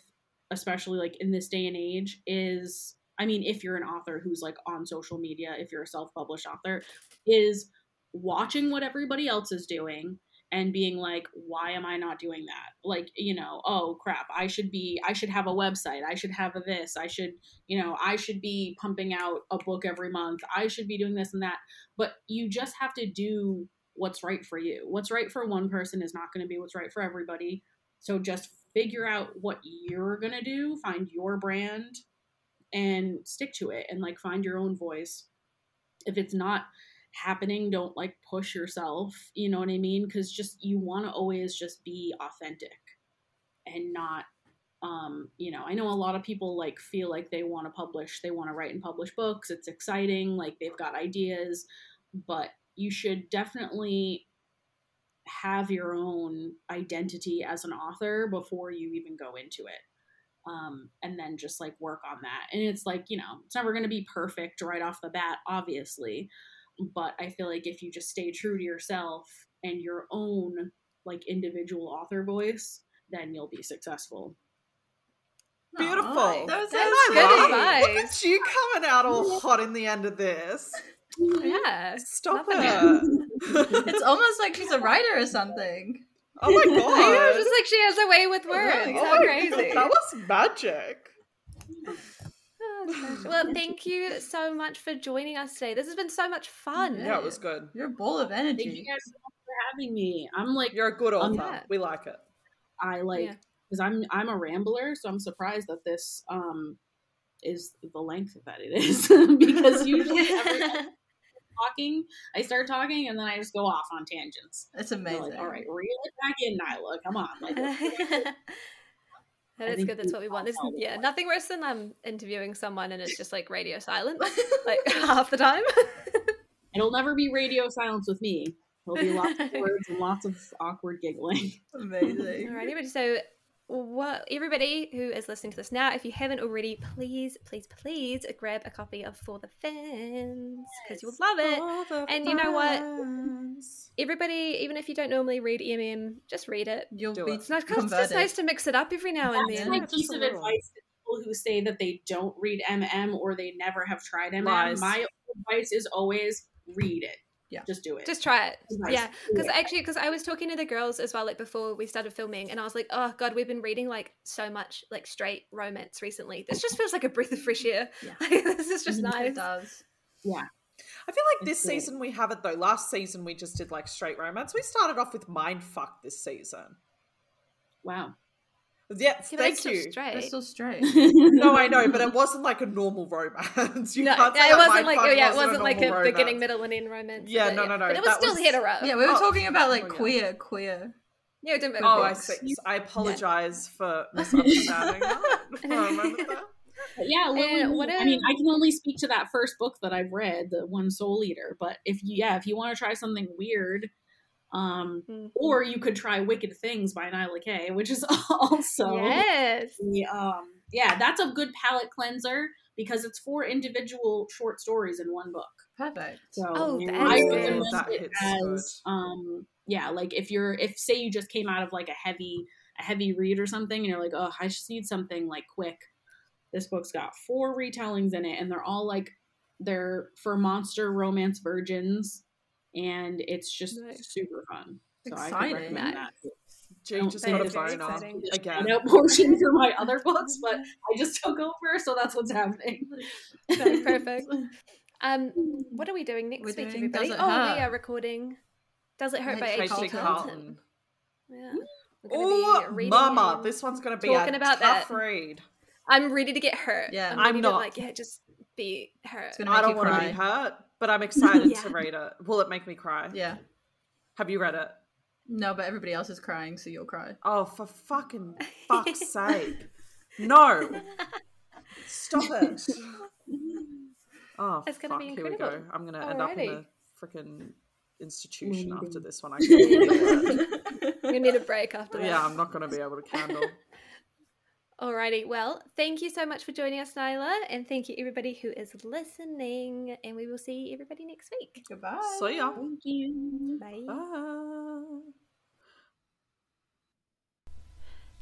especially like in this day and age is i mean if you're an author who's like on social media if you're a self-published author is watching what everybody else is doing and being like why am i not doing that? Like you know oh crap i should be i should have a website i should have this i should you know i should be pumping out a book every month i should be doing this and that. But you just have to do what's right for you. What's right for one person is not going to be what's right for everybody. So just figure out what you're going to do find your brand and stick to it and like find your own voice. If it's not happening don't like push yourself you know what i mean? Because just you want to always just be authentic and not um you know i know a lot of people like feel like they want to publish they want to write and publish books it's exciting like they've got ideas but you should definitely have your own identity as an author before you even go into it um, and then just like work on that and it's like you know it's never going to be perfect right off the bat obviously but i feel like if you just stay true to yourself and your own like individual author voice then you'll be successful Beautiful. Aw, that was And so I good advice. Look at you coming out all hot in the end of this. Yeah. Stop Loving it. It's almost like she's a writer or something. oh my I know, god. just like she has a way with words. Oh How crazy. God, that was magic. Oh, well, thank you so much for joining us today. This has been so much fun. Yeah, it was good. You're a ball of energy. Thank you guys so much for having me. I'm like, You're a good author. Um, yeah. We like it. I like Yeah. because I'm I'm a rambler, so I'm surprised that this um is the length that it is because usually every time I'm talking, I start talking and then I just go off on tangents. It's They're amazing. like, all right, reel it back in, Nyla. Come on, like That is good. That's what we want. There's, all yeah, nothing worse than um interviewing someone and it's just like radio silence, like half the time. it'll never be radio silence with me. There'll be lots of words and lots of awkward giggling. amazing. Alrighty, but so what everybody who is listening to this now, if you haven't already, please, please, please grab a copy of For the Fans because you'll love it. And you know what? Everybody, even if you don't normally read MM, just read it. You'll Do be it. It's nice 'cause it's just nice to mix it up every now and That's then. my piece of advice to people who say that they don't read MM or they never have tried MM. Lies. My advice is always read it. Yeah. Just do it. Just try it. Advice. Yeah, because Yeah. actually, because I was talking to the girls as well, like before we started filming, and I was like, "Oh God, we've been reading like so much like straight romance recently. This just feels like a breath of fresh air. Yeah. Like, this is just nice It nice." does. I feel like this season we have it though. Last season we just did like straight romance. We started off with mindfuck this season. Wow. Yeah, Yeah, thank you. They're Straight. still straight. No, I know, but it wasn't like a normal romance. You no, can't say it that wasn't like oh, yeah, it wasn't wasn't like a normal beginning, middle, and end romance. Yeah, but no, no, no, But it was that still was- hetero. yeah, we were Oh. talking about like Oh, yeah. queer, queer. yeah, it didn't Oh, I see. I apologize for misunderstanding that for a moment yeah, Lily, what I mean, I can only speak to that first book that I've read, the one Soul Eater. But if you, yeah, if you want to try something weird, um, Mhm. or you could try Wicked Things by Nyla K, which is also yes. the, um, yeah, that's a good palate cleanser because it's four individual short stories in one book. Perfect. So Oh, that I is recommend That it as um yeah, like if you're if say you just came out of like a heavy a heavy read or something and you're like, oh, I just need something like quick. This book's got four retellings in it and they're all like they're for monster romance virgins and it's just Nice. super fun. So I Exciting. recommend that. Jay don't just think got a it's very boner exciting. again. I know portion for my other books, but I just took over, so that's what's happening. No, perfect. Um, what are we doing next We're week, doing everybody? Does It Oh, Hurt? we are recording. Does it hurt by H.D. H.D. H.D. Carlton. Carlton. Yeah. Oh, mama, this one's gonna be talking a about tough that. read. I'm ready to get hurt. Yeah. I'm, I'm not. To, like, yeah, just be hurt. It's gonna I don't want to be hurt, but I'm excited Yeah. to read it. Will it make me cry? Yeah. Have you read it? No, but everybody else is crying, so you'll cry. Oh, for fucking fuck's sake! No, stop it. Oh, It's gonna oh, fuck, be here we go. I'm gonna end up in Alrighty. a freaking institution Winding. after this one. I can't do it. we need a break after that. yeah, I'm not gonna be able to handle. Alrighty. Well, thank you so much for joining us, Nyla, and thank you everybody who is listening. And we will see everybody next week. Goodbye. See ya. Thank you. Bye. Bye.